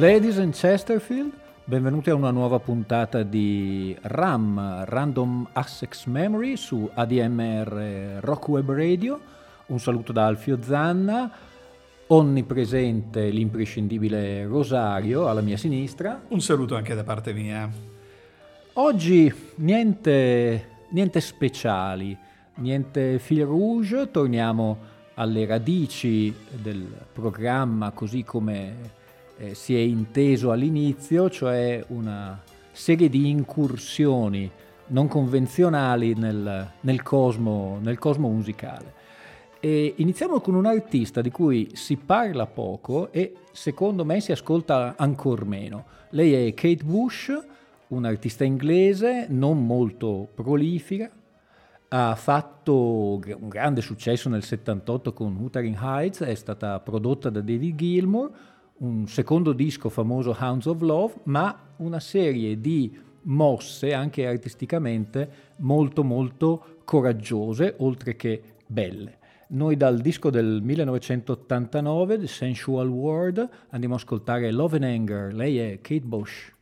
Ladies and Chesterfield, benvenuti a una nuova puntata di RAM, Random Access Memory su ADMR Rock Web Radio. Un saluto da Alfio Zanna, onnipresente l'imprescindibile Rosario alla mia sinistra. Un saluto anche da parte mia. Oggi niente, niente speciali, niente fil rouge, torniamo alle radici del programma così come eh, si è inteso all'inizio, cioè una serie di incursioni non convenzionali nel, nel, cosmo, nel cosmo musicale. E iniziamo con un artista di cui si parla poco e secondo me si ascolta ancora meno. Lei è Kate Bush, un'artista inglese non molto prolifica, ha fatto un grande successo nel 78 con Wuthering Heights, è stata prodotta da David Gilmour, un secondo disco famoso Hounds of Love, ma una serie di mosse anche artisticamente molto molto coraggiose, oltre che belle. Noi dal disco del 1989, The Sensual World, andiamo ad ascoltare Love and Anger. Lei è Kate Bush.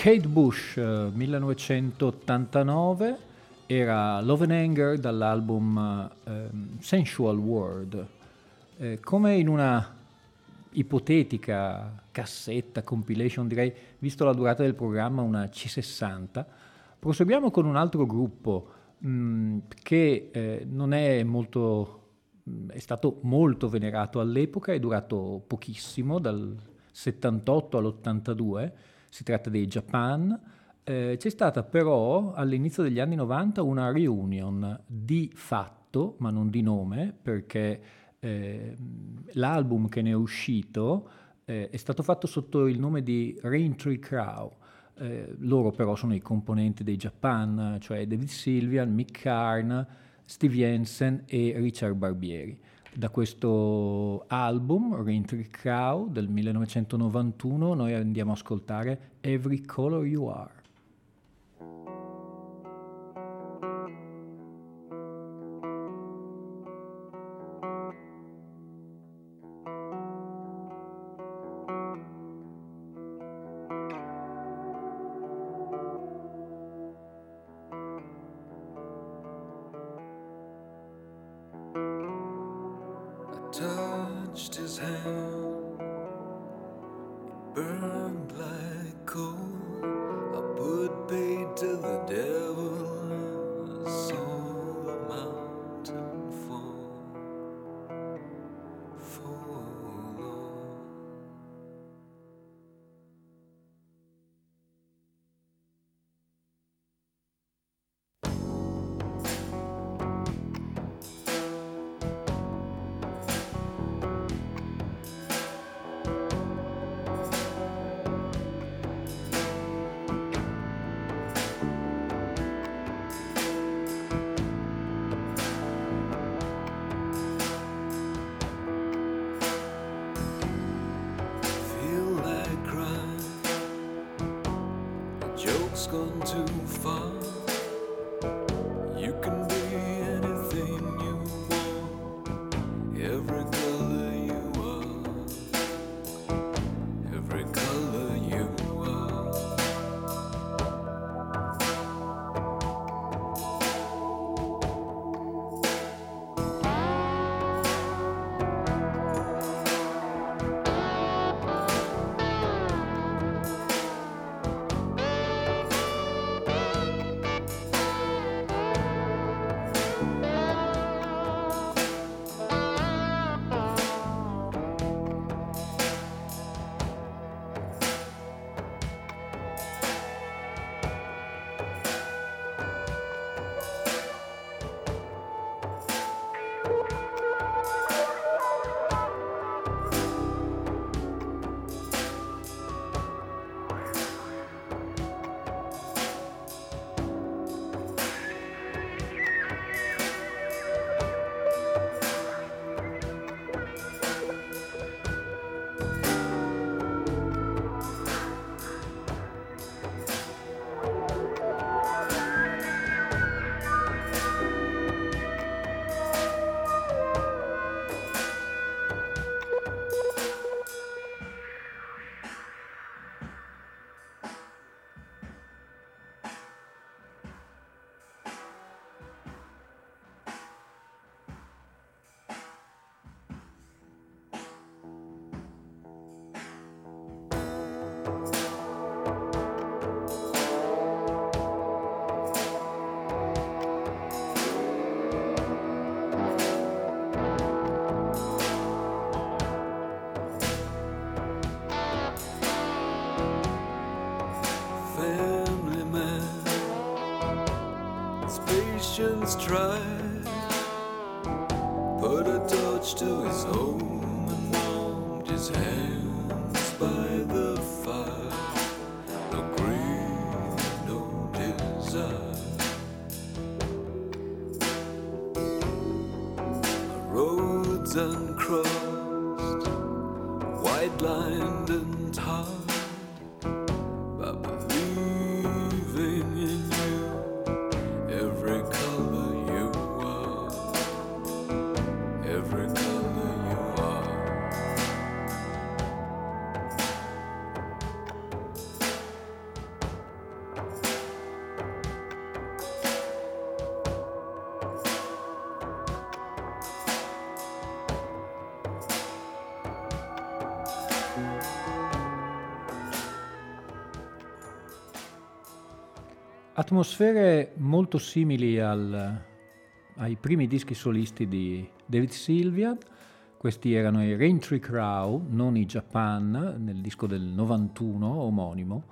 Kate Bush, 1989, era Love and Anger dall'album eh, Sensual World. Eh, come in una ipotetica cassetta, compilation direi, visto la durata del programma, una C60, proseguiamo con un altro gruppo mh, mm, che eh, non è molto, mm, è stato molto venerato all'epoca, è durato pochissimo, dal 78 all'82, si tratta dei Japan. Eh, c'è stata però all'inizio degli anni 90 una reunion di fatto, ma non di nome, perché eh, l'album che ne è uscito eh, è stato fatto sotto il nome di Raintree Crow. Eh, loro però sono i componenti dei Japan, cioè David Sylvian, Mick Karn, Steve Jensen e Richard Barbieri da questo album, Raintree Crow del 1991, noi andiamo a ascoltare Every Color You Are. was tried, put a torch to his home and warmed his hands by the fire. No greed, no desire. Roads uncrossed, white lined and hard. But believing in you, every color. Atmosfere molto simili al, ai primi dischi solisti di David Sylvian. Questi erano i Raintree Crow, non i Japan, nel disco del 91 omonimo.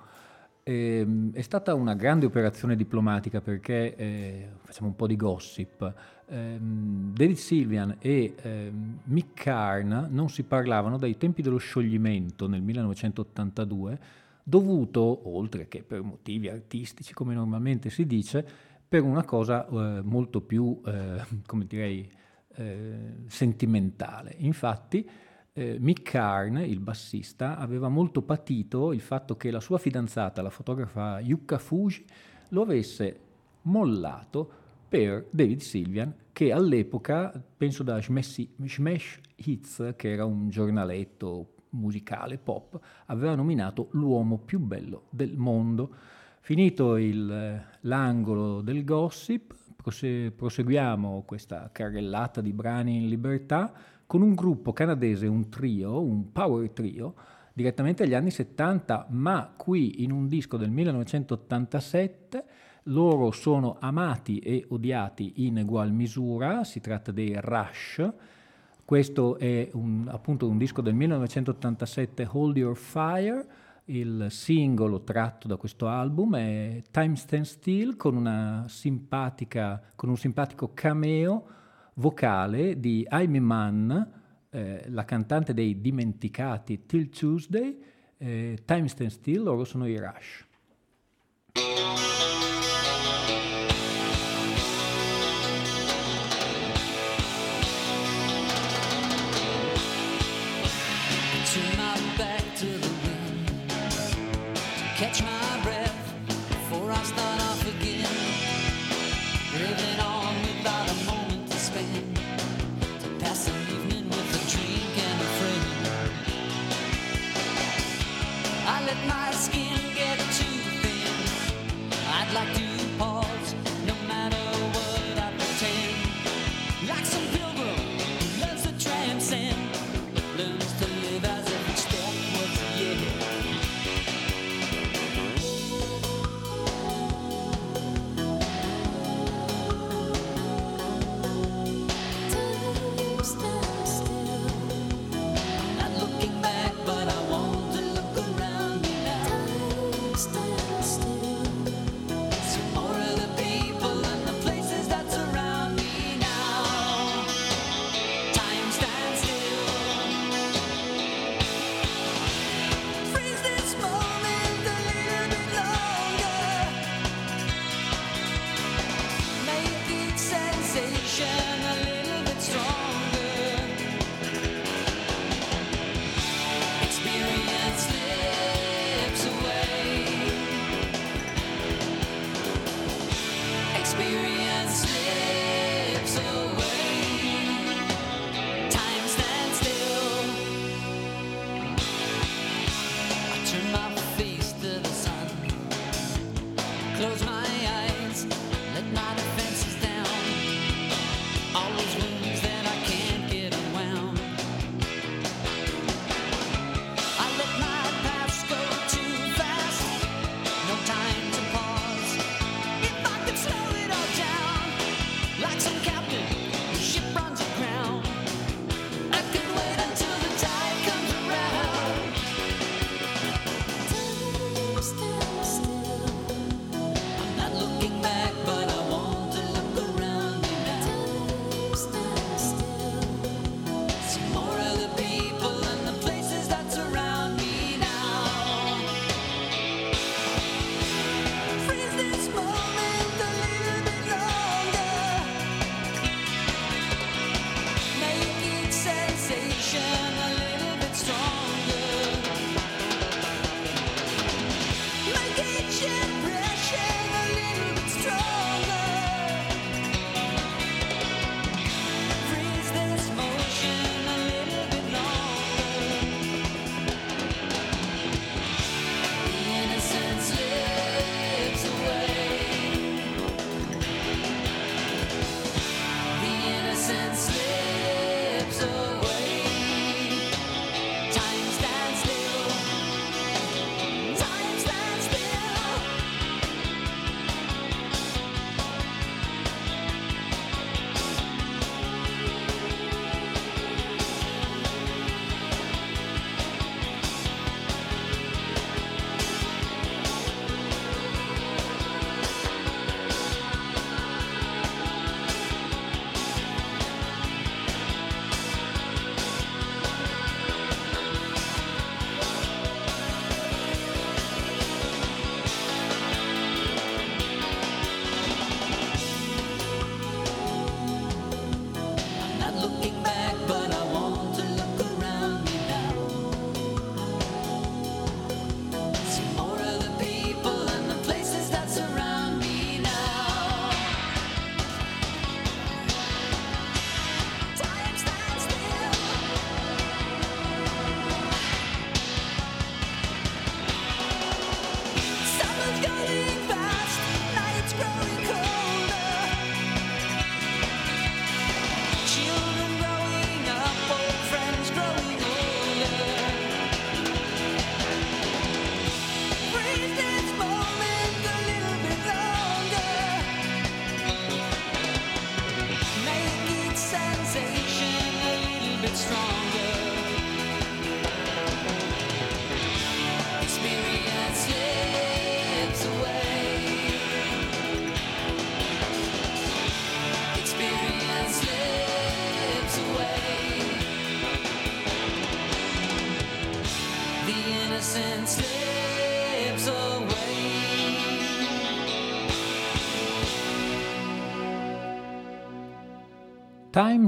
E, ehm, è stata una grande operazione diplomatica perché, eh, facciamo un po' di gossip, eh, David Sylvian e eh, Mick Carn non si parlavano dai tempi dello scioglimento nel 1982 dovuto, oltre che per motivi artistici, come normalmente si dice, per una cosa eh, molto più, eh, come direi, eh, sentimentale. Infatti, eh, Mick Karn, il bassista, aveva molto patito il fatto che la sua fidanzata, la fotografa Yuka Fuji, lo avesse mollato per David Sylvian, che all'epoca, penso da Smash Hits, che era un giornaletto musicale pop, aveva nominato l'uomo più bello del mondo. Finito il, l'angolo del gossip, prose- proseguiamo questa carrellata di brani in libertà con un gruppo canadese, un trio, un power trio, direttamente agli anni 70, ma qui in un disco del 1987 loro sono amati e odiati in egual misura, si tratta dei Rush, questo è un, appunto un disco del 1987, Hold Your Fire, il singolo tratto da questo album è Time Stand Still con, con un simpatico cameo vocale di Amy Mann, eh, la cantante dei dimenticati Till Tuesday, eh, Time Stand Still, loro sono i Rush. experience.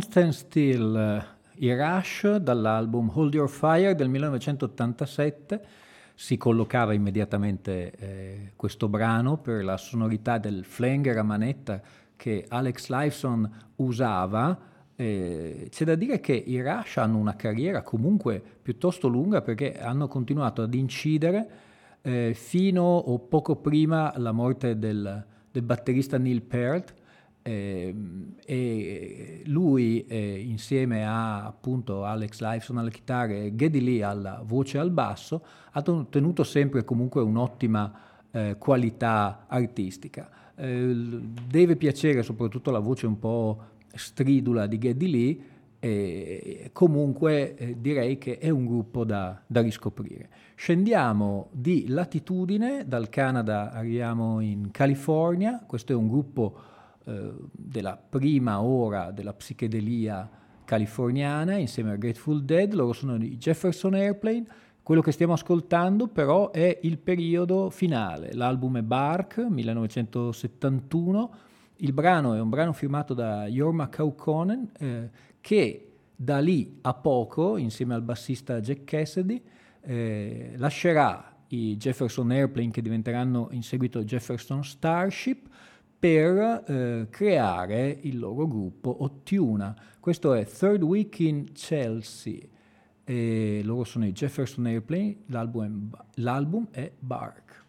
Time Stands Still, i Rush dall'album Hold Your Fire del 1987 si collocava immediatamente eh, questo brano per la sonorità del flanger a manetta che Alex Lifeson usava. Eh, c'è da dire che i Rush hanno una carriera comunque piuttosto lunga perché hanno continuato ad incidere eh, fino o poco prima la morte del, del batterista Neil Peart eh, e lui eh, insieme a appunto Alex Lifeson alla chitarra e Geddy Lee alla voce al basso ha tenuto sempre comunque un'ottima eh, qualità artistica. Eh, deve piacere soprattutto la voce un po' stridula di Geddy Lee e comunque eh, direi che è un gruppo da, da riscoprire. Scendiamo di latitudine, dal Canada arriviamo in California, questo è un gruppo eh, della prima ora della psichedelia californiana insieme a Grateful Dead, loro sono di Jefferson Airplane, quello che stiamo ascoltando però è il periodo finale, l'album è Bark 1971, il brano è un brano firmato da Jorma Kaukonen eh, che da lì a poco, insieme al bassista Jack Cassidy, eh, lascerà i Jefferson Airplane che diventeranno in seguito Jefferson Starship per eh, creare il loro gruppo Ottiuna. Questo è Third Week in Chelsea. E loro sono i Jefferson Airplane, l'album è, l'album è Bark.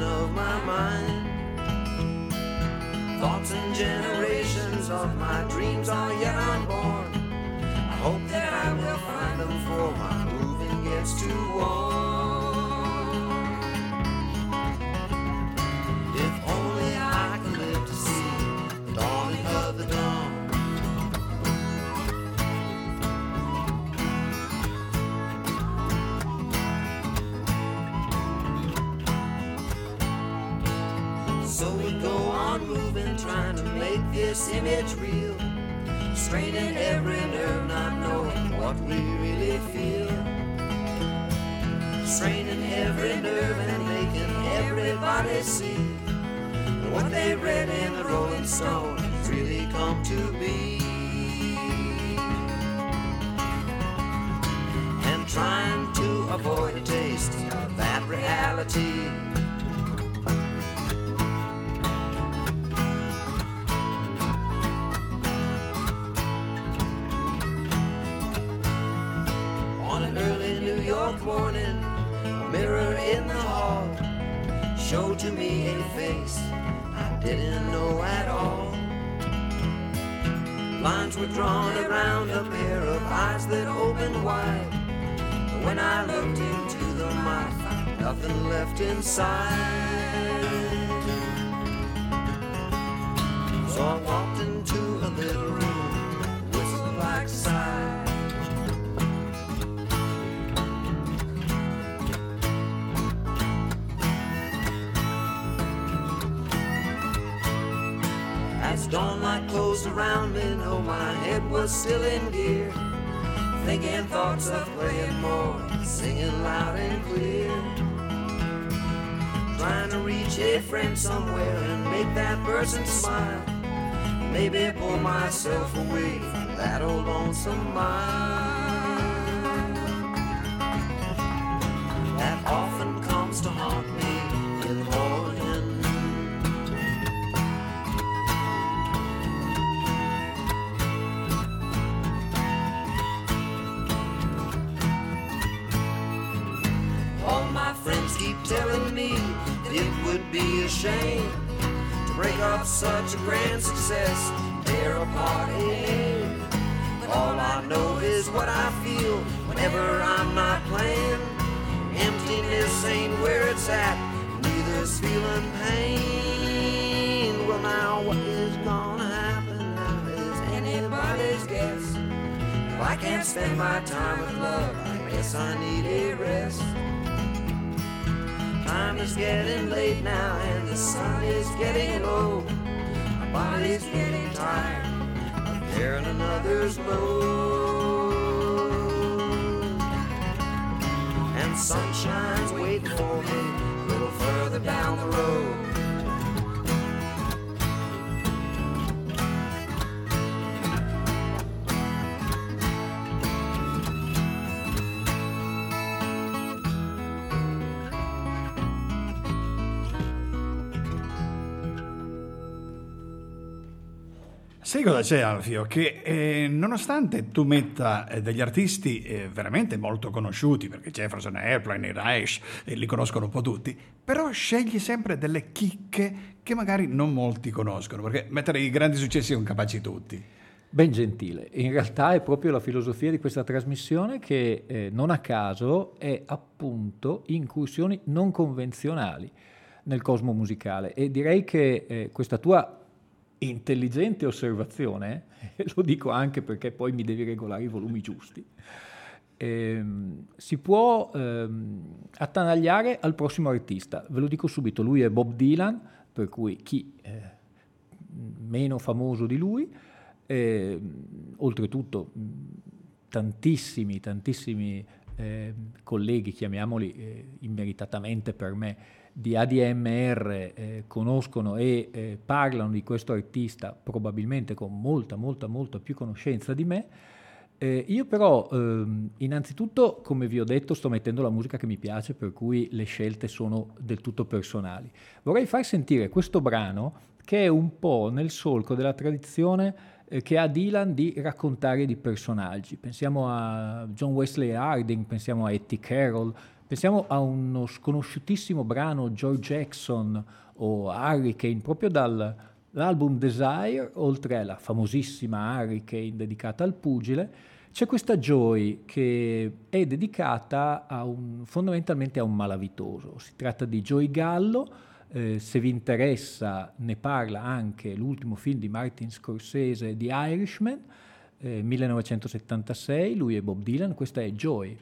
Of my mind. Thoughts and generations of my dreams are yet unborn. I hope that I will find them before my moving gets too warm. This image real. Straining every nerve, not knowing what we really feel. Straining every nerve and making everybody see what they read in the Rolling Stone really come to be. And trying to avoid a taste of that reality. To me a face I didn't know at all. Lines were drawn around a pair of eyes that opened wide. But when I looked into them, I found nothing left inside. So I walked into a little room, Dawnlight closed around me, no, my head was still in gear. Thinking thoughts of playing more, singing loud and clear. Trying to reach a friend somewhere and make that person smile. Maybe pull myself away from that old lonesome mind. Success, apart a But all I know is what I feel whenever I'm not playing. Emptiness ain't where it's at, neither's feeling pain. Well, now what is gonna happen now is anybody's guess. If I can't spend my time with love, I guess I need a rest. Time is getting late now and the sun is getting low. My body's high, bearing another's load. And sunshine. Sai cosa c'è Alfio? Che eh, nonostante tu metta eh, degli artisti eh, veramente molto conosciuti, perché Jefferson Airplane e Reich eh, li conoscono un po' tutti, però scegli sempre delle chicche che magari non molti conoscono, perché mettere i grandi successi sono capaci tutti. Ben gentile, in realtà è proprio la filosofia di questa trasmissione che eh, non a caso è appunto incursioni non convenzionali nel cosmo musicale e direi che eh, questa tua intelligente osservazione, lo dico anche perché poi mi devi regolare i volumi giusti, ehm, si può ehm, attanagliare al prossimo artista. Ve lo dico subito, lui è Bob Dylan, per cui chi eh, meno famoso di lui, eh, oltretutto tantissimi, tantissimi eh, colleghi, chiamiamoli eh, immeritatamente per me, di ADMR eh, conoscono e eh, parlano di questo artista probabilmente con molta, molta, molta più conoscenza di me. Eh, io però, ehm, innanzitutto, come vi ho detto, sto mettendo la musica che mi piace, per cui le scelte sono del tutto personali. Vorrei far sentire questo brano che è un po' nel solco della tradizione eh, che ha Dylan di raccontare di personaggi. Pensiamo a John Wesley Harding, pensiamo a Etty Carroll, pensiamo a uno sconosciutissimo brano George Jackson o Hurricane, proprio dall'album Desire, oltre alla famosissima Hurricane dedicata al pugile, c'è questa Joy che è dedicata a un, fondamentalmente a un malavitoso. Si tratta di Joy Gallo, eh, se vi interessa ne parla anche l'ultimo film di Martin Scorsese, The Irishman, eh, 1976, lui è Bob Dylan, questa è Joy.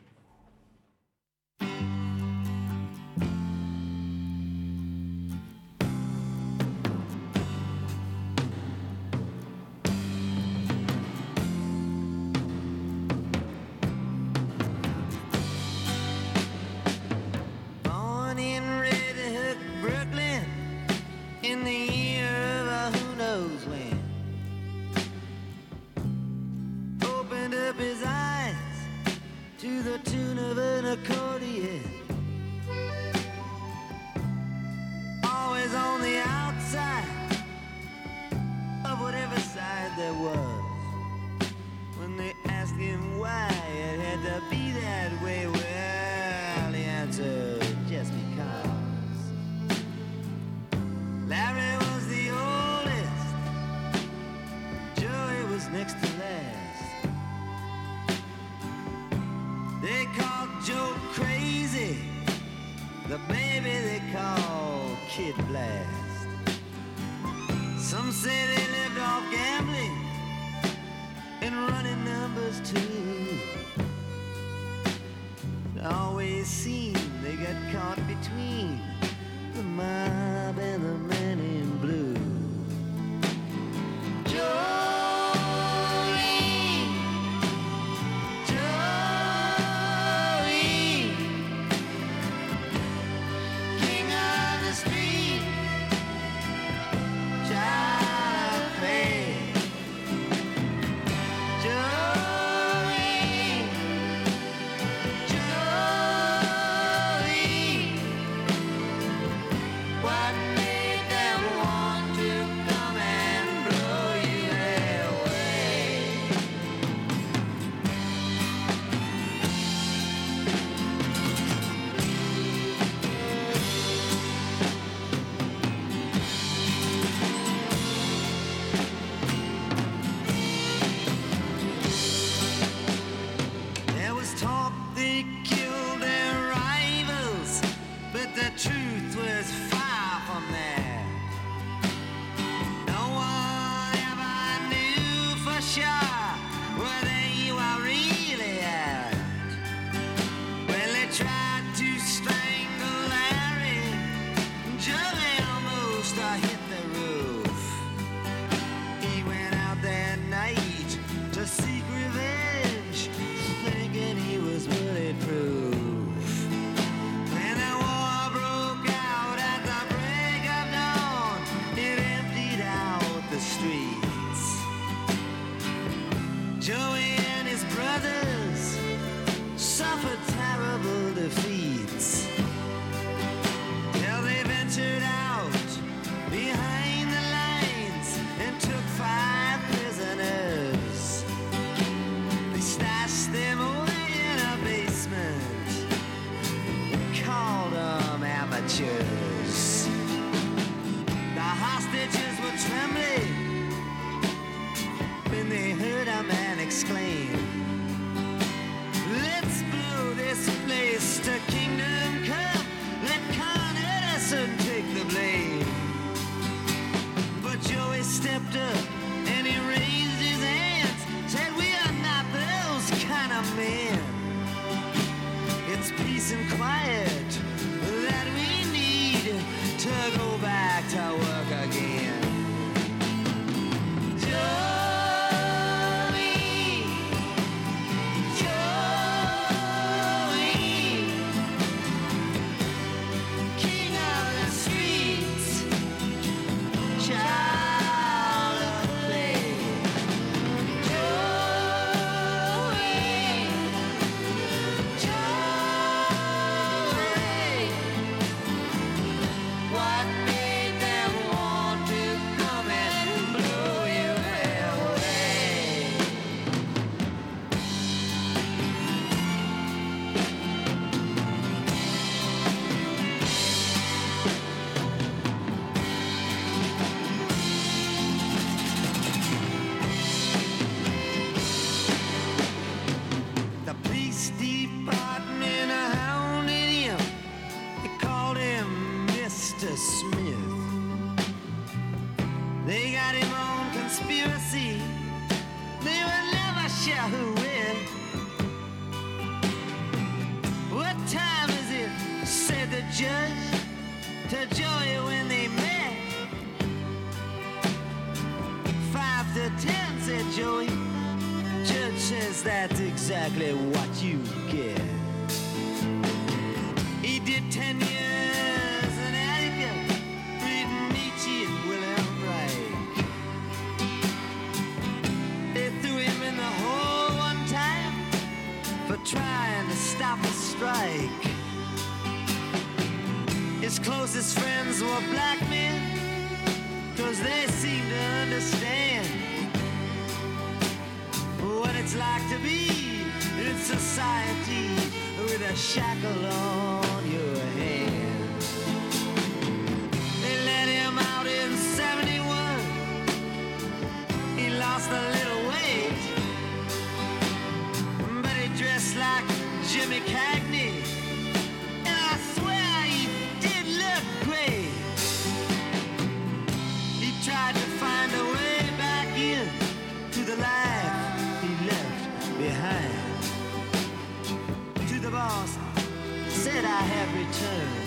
pictures. said Joey. Judge says that's exactly what you get. He did ten years in Attica, reading Nietzsche and William Reich. They threw him in the hole one time for trying to stop a strike. His closest friends were black men, cause they seemed to understand it's like to be in society with a shackle on your hand. They let him out in 71. He lost a little weight, but he dressed like Jimmy Cagney. that I have returned.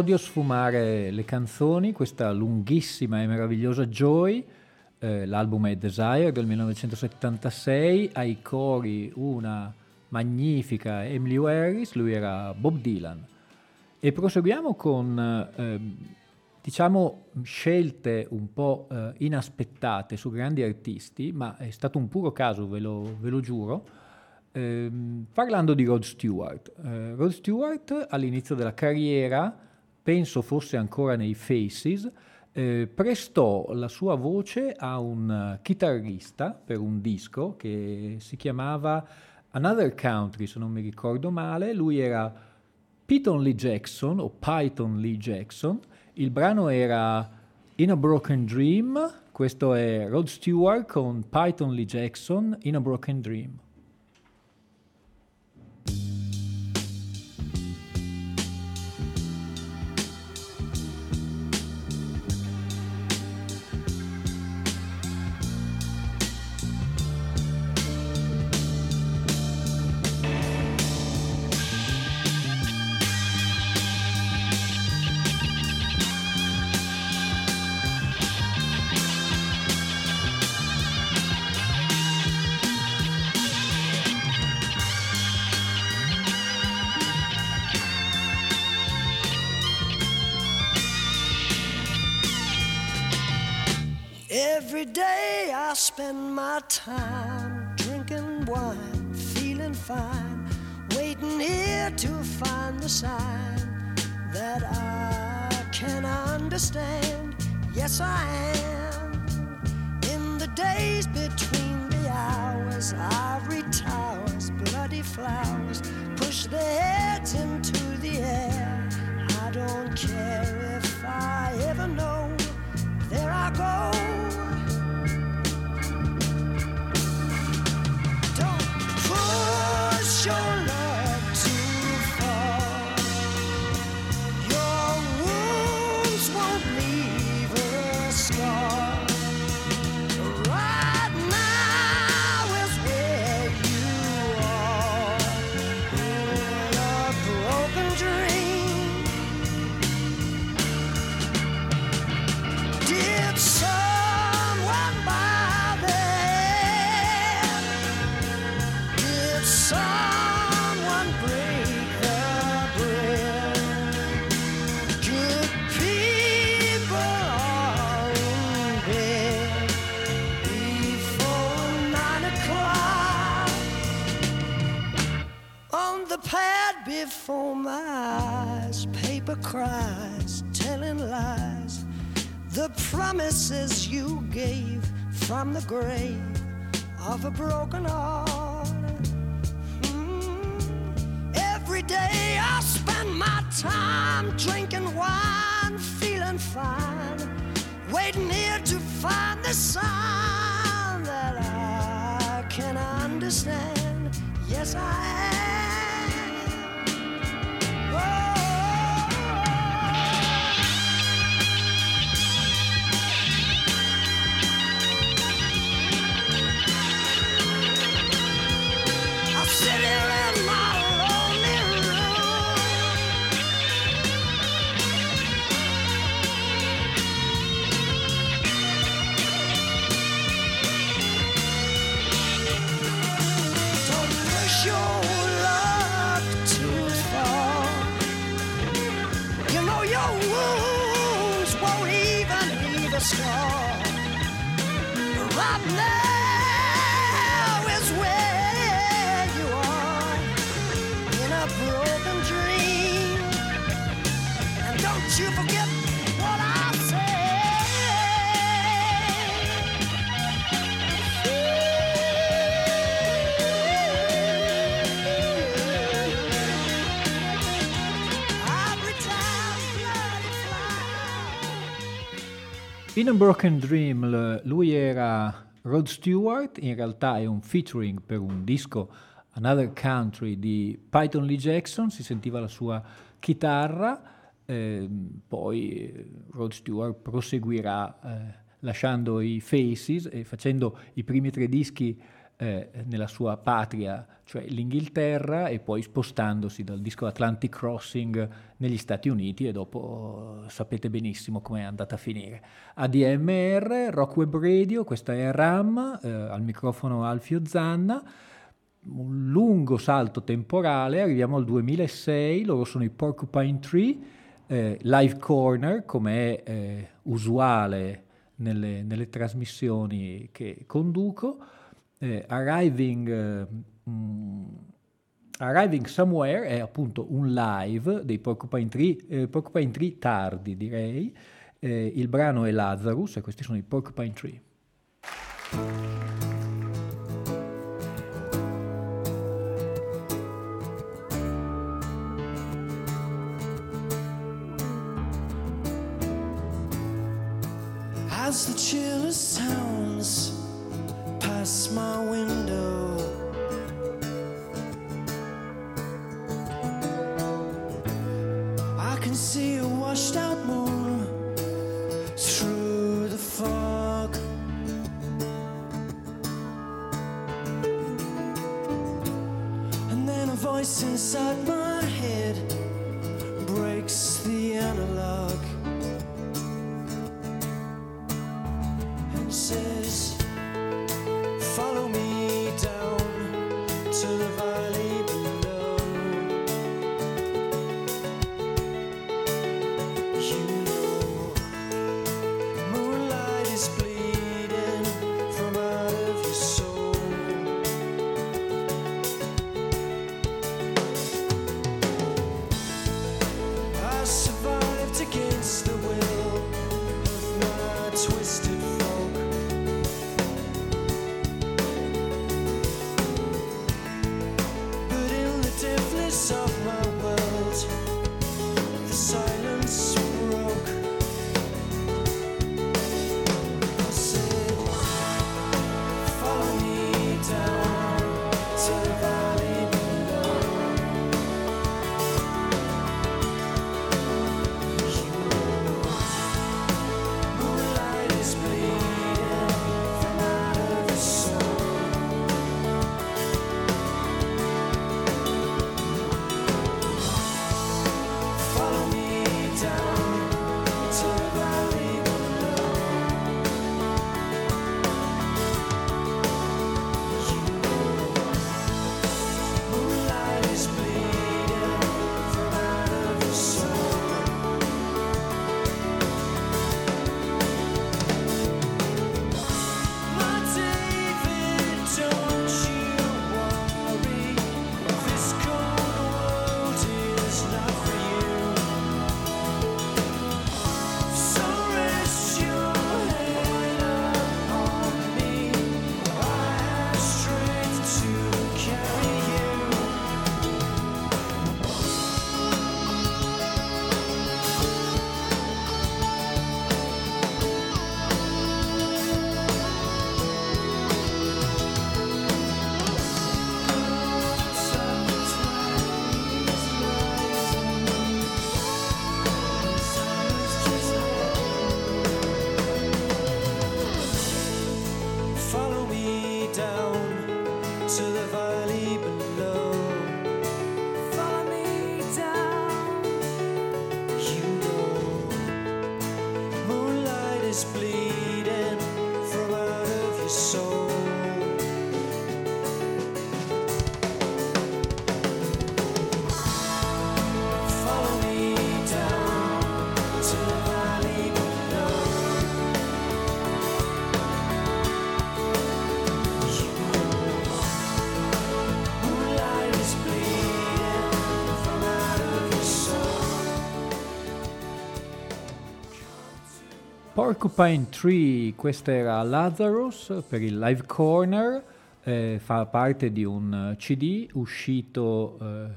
Odio sfumare le canzoni, questa lunghissima e meravigliosa Joy, eh, l'album è Desire del 1976, ai cori una magnifica Emily Harris, lui era Bob Dylan. E proseguiamo con, eh, diciamo, scelte un po' eh, inaspettate su grandi artisti, ma è stato un puro caso, ve lo, ve lo giuro. Ehm, parlando di Rod Stewart, eh, Rod Stewart all'inizio della carriera penso fosse ancora nei Faces, eh, prestò la sua voce a un chitarrista per un disco che si chiamava Another Country, se non mi ricordo male. Lui era Python Lee Jackson o Python Lee Jackson. Il brano era In a Broken Dream. Questo è Rod Stewart con Python Lee Jackson, In a Broken Dream. Spend my time drinking wine, feeling fine, waiting here to find the sign that I can understand. Yes, I am. In the days between the hours, ivory towers, bloody flowers push their heads into the air. I don't care if I ever know. There I go. Your In a Broken Dream lui era Rod Stewart, in realtà è un featuring per un disco Another Country di Python Lee Jackson, si sentiva la sua chitarra, eh, poi Rod Stewart proseguirà eh, lasciando i Faces e facendo i primi tre dischi eh, nella sua patria, cioè l'Inghilterra, e poi spostandosi dal disco Atlantic Crossing negli Stati Uniti e dopo sapete benissimo come è andata a finire. ADMR, Rock Web Radio, questa è RAM, eh, al microfono Alfio Zanna, un lungo salto temporale, arriviamo al 2006, loro sono i Porcupine Tree, eh, Live Corner, come è eh, usuale nelle, nelle, trasmissioni che conduco, eh, Arriving, eh, mm, Arriving, Somewhere è appunto un live dei Porcupine Tree, eh, Porcupine Tree tardi direi, eh, il brano è Lazarus e questi sono i Porcupine Tree. As the chillest sounds pass my window, I can see a washed out moon through the fog. And then a voice inside my Porcupine Tree, questa era Lazarus per il Live Corner, eh, fa parte di un CD uscito eh,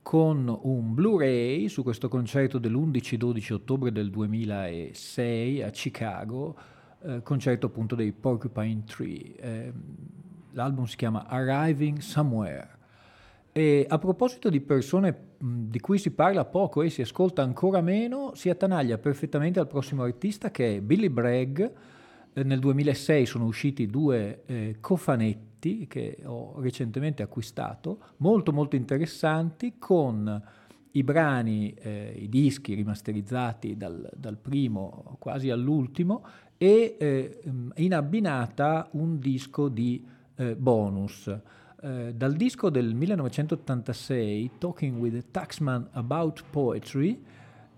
con un Blu-ray su questo concerto dell'11-12 ottobre del 2006 a Chicago, eh, concerto appunto dei Porcupine Tree. Eh, l'album si chiama Arriving Somewhere. E a proposito di persone di cui si parla poco e si ascolta ancora meno, si attanaglia perfettamente al prossimo artista che è Billy Bragg. Eh, nel 2006 sono usciti due eh, cofanetti che ho recentemente acquistato, molto molto interessanti con i brani, eh, i dischi rimasterizzati dal, dal, primo quasi all'ultimo e eh, in abbinata un disco di eh, bonus. Eh, dal disco del 1986, Talking with a Taxman About Poetry,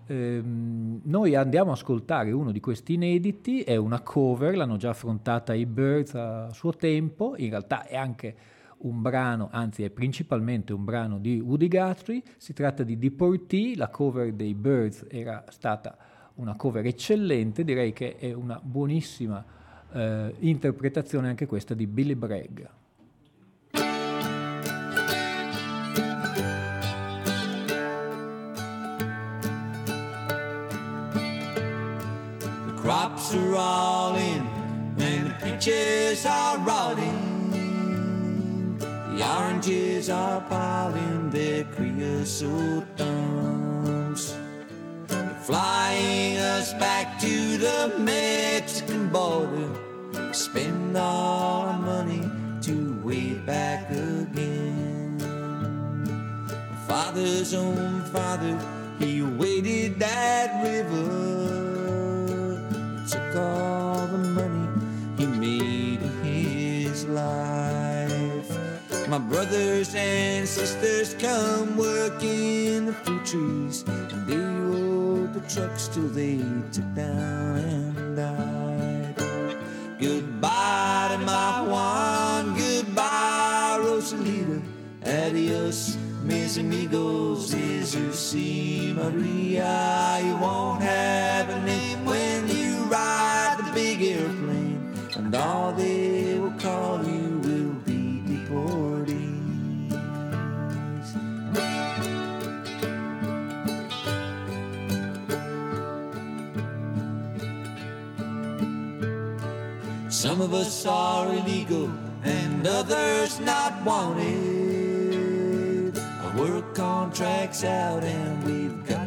ehm, noi andiamo a ascoltare uno di questi inediti, è una cover, l'hanno già affrontata i Birds a suo tempo, in realtà è anche un brano, anzi è principalmente un brano di Woody Guthrie, si tratta di Deportee, la cover dei Birds era stata una cover eccellente, direi che è una buonissima eh, interpretazione anche questa di Billy Bragg. Crops are all in and the peaches are rotting. The oranges are piling their creosote thumbs. They're flying us back to the Mexican border. We Spend all our money to way back again. My father's own father, he waded that river. Took all the money he made in his life. My brothers and sisters come work in the fruit trees, and they rode the trucks till they took down and died. Goodbye to my Juan, goodbye Rosalita, adios mis amigos, Jesus y Maria. You won't have a and all they will call you will be deportees. Some of us are illegal and others not wanted. Our work contract's out and we've got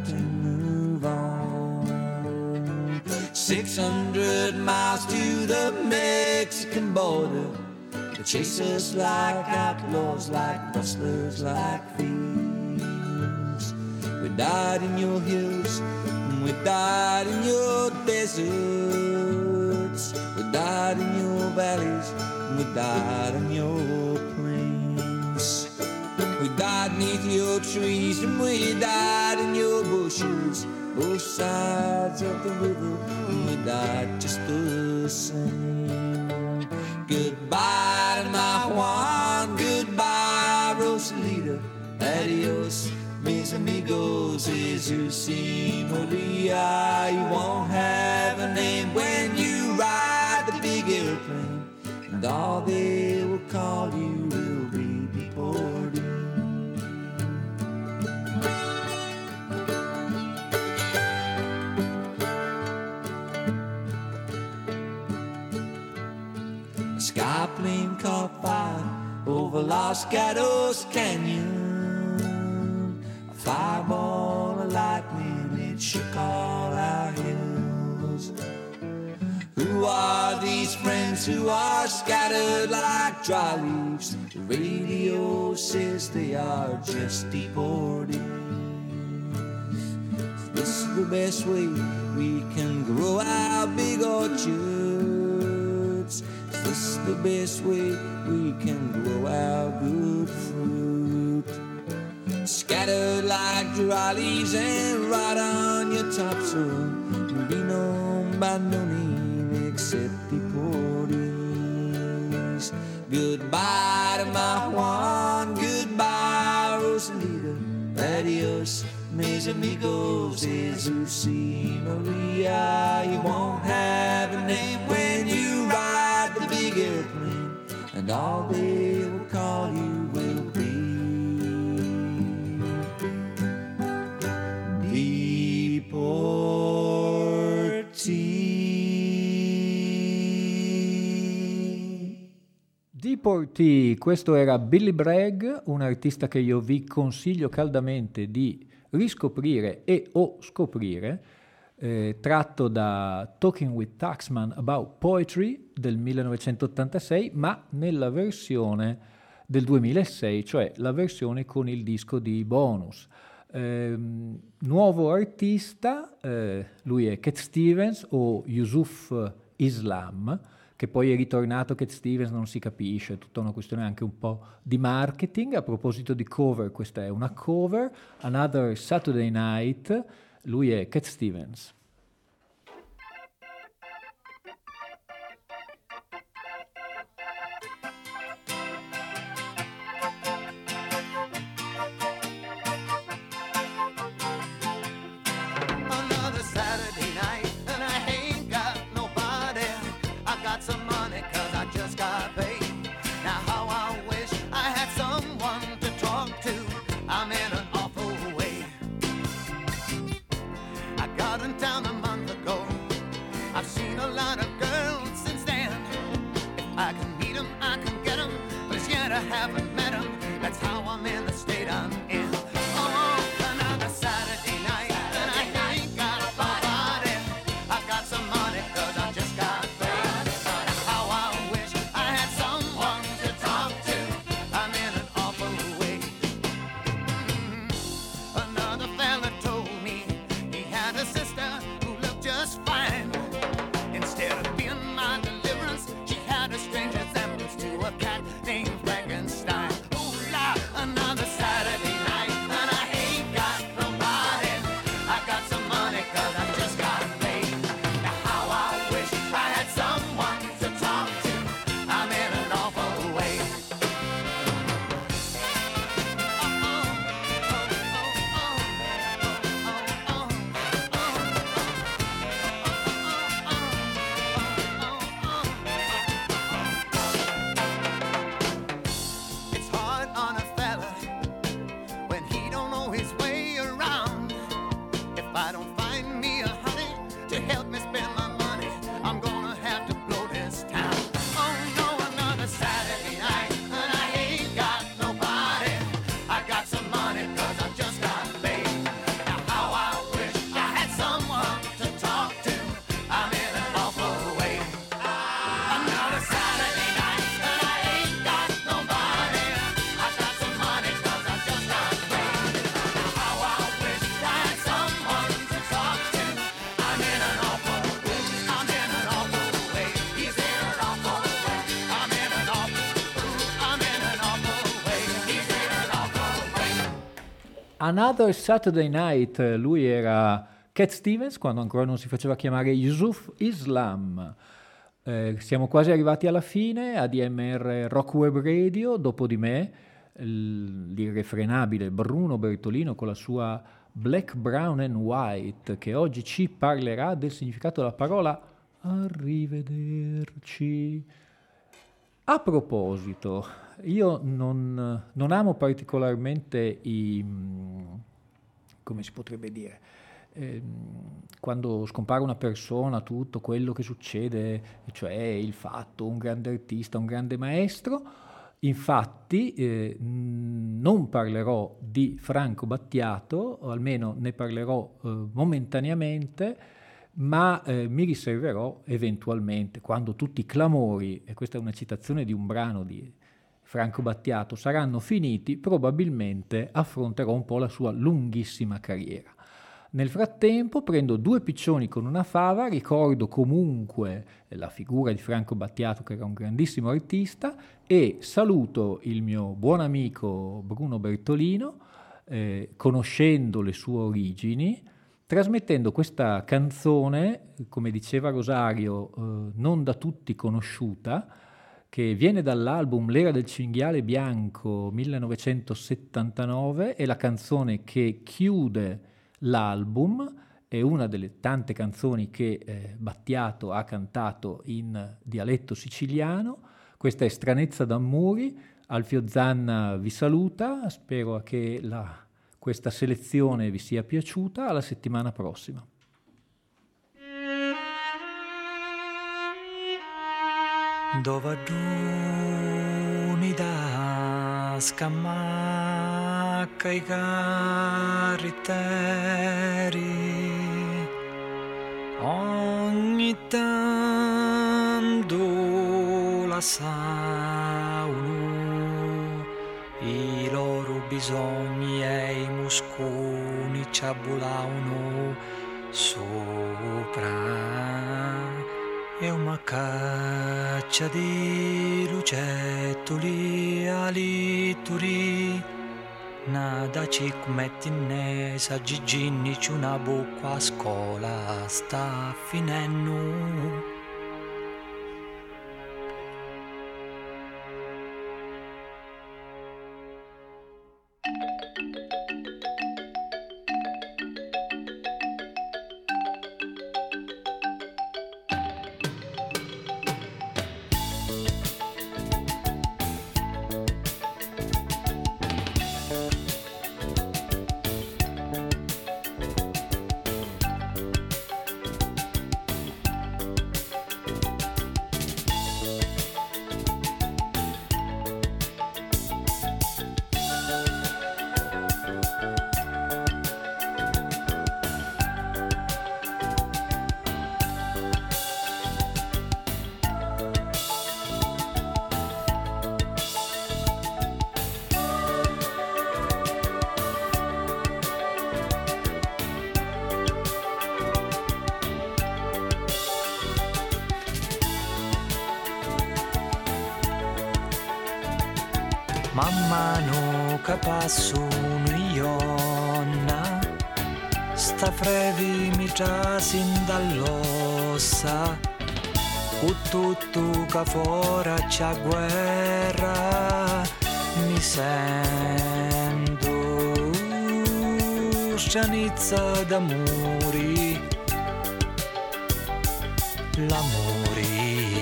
600 miles to the Mexican border. They chase us like outlaws, like rustlers, like thieves. We died in your hills, and we died in your deserts. We died in your valleys, and we died in your plains. We died neath your trees, and we died in your bushes. Both sides of the river, died just the same. Goodbye to my Juan, goodbye Rosalita, adios mis amigos, Jesus y Maria. You won't have a name when you ride the big airplane, and all they will call you will be fire over Los Gatos Canyon. A fireball of lightning, it shook all our hills. Who are these friends who are scattered like dry leaves? The radio says they are just deported. This is the best way we can grow our big orchards. The best way we can grow our good fruit? Scattered like dry leaves and rot on your topsoil. And be known by no name except deportees. Goodbye to my Juan, goodbye Rosalita. Adios, mis amigos, Jesus y Maria. You won't have a name when you the big airplane, and all they will call you will be deportee. Questo era Billy Bragg, un artista che io vi consiglio caldamente di riscoprire e o scoprire. eh, tratto da Talking with Taxman About Poetry del 1986, ma nella versione del 2006, cioè la versione con il disco di bonus. Eh, nuovo artista, eh, lui è Cat Stevens o Yusuf Islam, che poi è ritornato Cat Stevens, non si capisce, è tutta una questione anche un po' di marketing. A proposito di cover, questa è una cover, Another Saturday Night, lui è Cat Stevens. Another Saturday Night, lui era Cat Stevens quando ancora non si faceva chiamare Yusuf Islam. Eh, siamo quasi arrivati alla fine, ADMR Rock Web Radio, dopo di me l'irrefrenabile Bruno Bertolino con la sua Black, Brown and White che oggi ci parlerà del significato della parola arrivederci. A proposito, io non, non amo particolarmente i, come si potrebbe dire, eh, quando scompare una persona, tutto quello che succede, cioè il fatto, un grande artista, un grande maestro, infatti eh, non parlerò di Franco Battiato, o almeno ne parlerò eh, momentaneamente, ma eh, mi riserverò eventualmente, quando tutti i clamori, e questa è una citazione di un brano di Franco Battiato, saranno finiti, probabilmente affronterò un po' la sua lunghissima carriera. Nel frattempo prendo due piccioni con una fava, ricordo comunque la figura di Franco Battiato che era un grandissimo artista e saluto il mio buon amico Bruno Bertolino, eh, conoscendo le sue origini, trasmettendo questa canzone, come diceva Rosario, eh, non da tutti conosciuta, che viene dall'album L'era del cinghiale bianco 1979, è la canzone che chiude l'album, è una delle tante canzoni che eh, Battiato ha cantato in dialetto siciliano. Questa è Stranezza d'Ammuri, Alfio Zanna vi saluta, spero che la questa selezione vi sia piaciuta. Alla settimana prossima. Dova da scamacca i carritteri tanto la sauno i loro bisogni e i musconi ci abbulavano sopra e una caccia di lucettoli alituri. Nada ci metti sa giginni c'è una bocca a scuola sta finendo passo un'ionna Sta frevi mi trasin dall'ossa. Cu tutto che fora c'è guerra. Mi sento Scianizza d'amori L'amori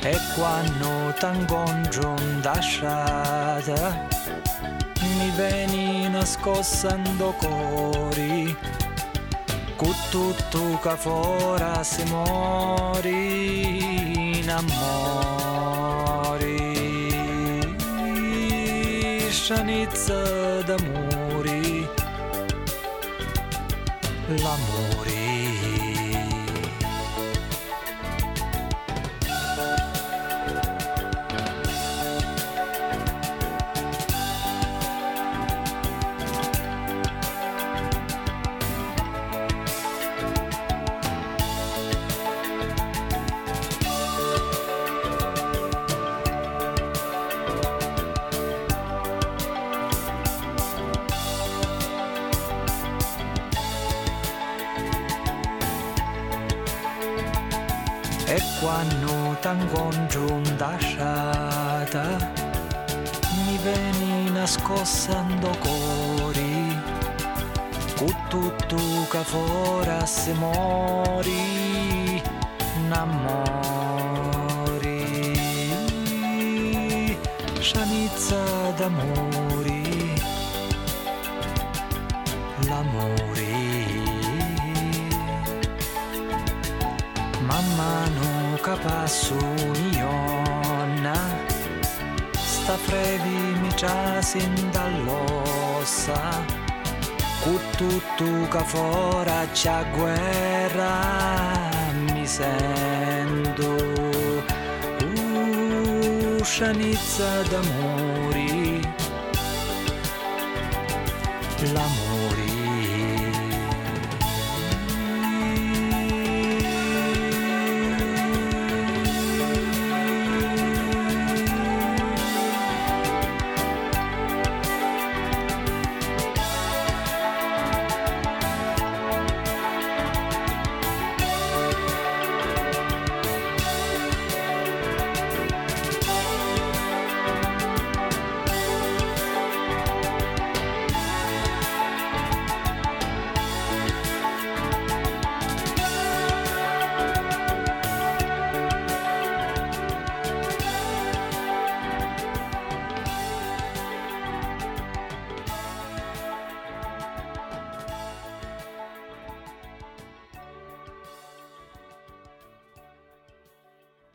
E quando t'incontro da strada mi veni nascostando cori con tutto che fora si mori in amori. Scianizza d'amori E quando t'incontro da strada mi veni nascostando cori con tutto che fora si mori n'amori scianizza d'amori passo un'ionna Sta frevi mi trasin dall'ossa. Cu tutto che fora c'è guerra Mi sento Uscianizza d'amori. L'amore